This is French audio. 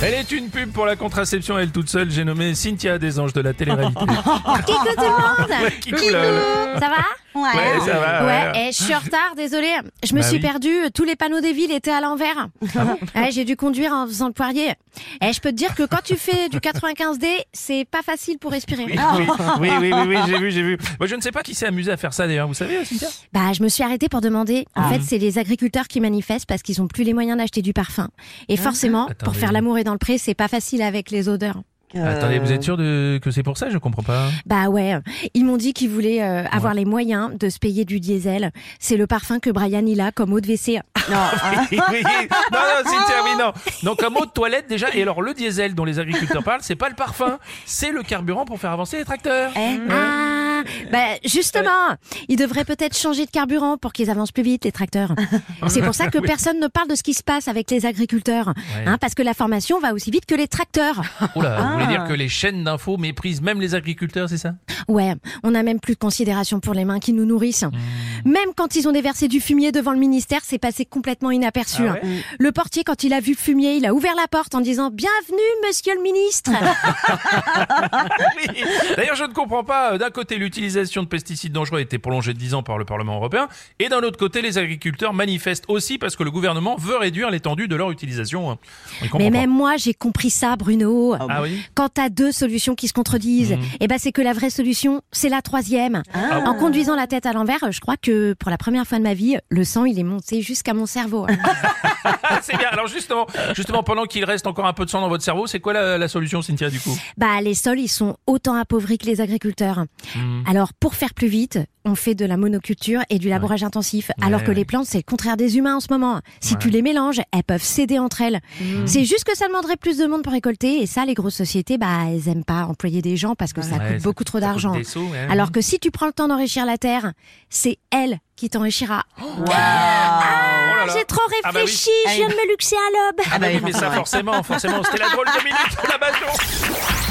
Elle est une pub pour la contraception, elle toute seule. J'ai nommé Cynthia des Anges de la télé-réalité. Coucou tout le monde Ouais, Kikou. Ça va Ouais, ça va. Ouais, ouais. et je suis en retard, désolé. Je me Bah suis oui. perdue, tous les panneaux des villes étaient à l'envers. Ouais, j'ai dû conduire en faisant le poirier. Et je peux te dire que quand tu fais du 95D, c'est pas facile pour respirer. Oui, oui, oui, oui, oui, oui, j'ai vu, j'ai vu. Moi, je ne sais pas qui s'est amusé à faire ça d'ailleurs. Vous savez, Cynthia? Bah, je me suis arrêtée pour demander. En fait, c'est les agriculteurs qui manifestent parce qu'ils ont plus les moyens d'acheter du parfum. Et forcément, pour faire l'amour et dans le pré, c'est pas facile avec les odeurs. Attendez, vous êtes sûr de... que c'est pour ça? Je comprends pas. Bah ouais, ils m'ont dit qu'ils voulaient euh, avoir les moyens de se payer du diesel. C'est le parfum que Brian il a comme eau de WC. Oui, oui. Non, non, Cynthia, oui, non. Donc, un mot de toilette déjà. Et alors, le diesel dont les agriculteurs parlent, c'est pas le parfum, c'est le carburant pour faire avancer les tracteurs. Ah, bah justement, ils devraient peut-être changer de carburant pour qu'ils avancent plus vite les tracteurs. C'est pour ça que personne ne parle de ce qui se passe avec les agriculteurs, hein, parce que la formation va aussi vite que les tracteurs. Oula, vous voulez dire que les chaînes d'infos méprisent même les agriculteurs, c'est ça? Ouais, on a même plus de considération pour les mains qui nous nourrissent. Même quand ils ont déversé du fumier devant le ministère, c'est passé complètement inaperçu. Ah ouais hein. Le portier, quand il a vu le fumier, il a ouvert la porte en disant Bienvenue, monsieur le ministre. Oui. D'ailleurs, je ne comprends pas. euh, D'un côté, l'utilisation de pesticides dangereux a été prolongée de 10 ans par le Parlement européen, et d'un autre côté, les agriculteurs manifestent aussi parce que le gouvernement veut réduire l'étendue de leur utilisation. hein. Mais pas. même moi, j'ai compris ça, Bruno. Ah oui? Quand t'as deux solutions qui se contredisent, eh ben c'est que la vraie solution, c'est la troisième. Ah. En conduisant la tête à l'envers, je crois que pour la première fois de ma vie, le sang il est monté jusqu'à mon cerveau. C'est bien. Alors justement, justement, pendant qu'il reste encore un peu de sang dans votre cerveau, c'est quoi la, la solution, Cynthia, du coup bah les sols, ils sont autant appauvris que les agriculteurs. Mhm. Alors pour faire plus vite, on fait de la monoculture et du labourage intensif, alors que ouais. les plantes c'est le contraire des humains en ce moment. Si tu les mélanges, elles peuvent céder entre elles. C'est juste que ça demanderait plus de monde pour récolter et ça les grosses sociétés bah elles aiment pas employer des gens parce que ça Ouais, coûte beaucoup trop ça d'argent. Alors que si tu prends le temps d'enrichir la terre, c'est elle qui t'enrichira. Oh là là. J'ai trop Ah bah oui. réfléchi, je viens de me luxer à l'aube. Ah bah oui, mais ça forcément, forcément, c'était la drôle de minute de la.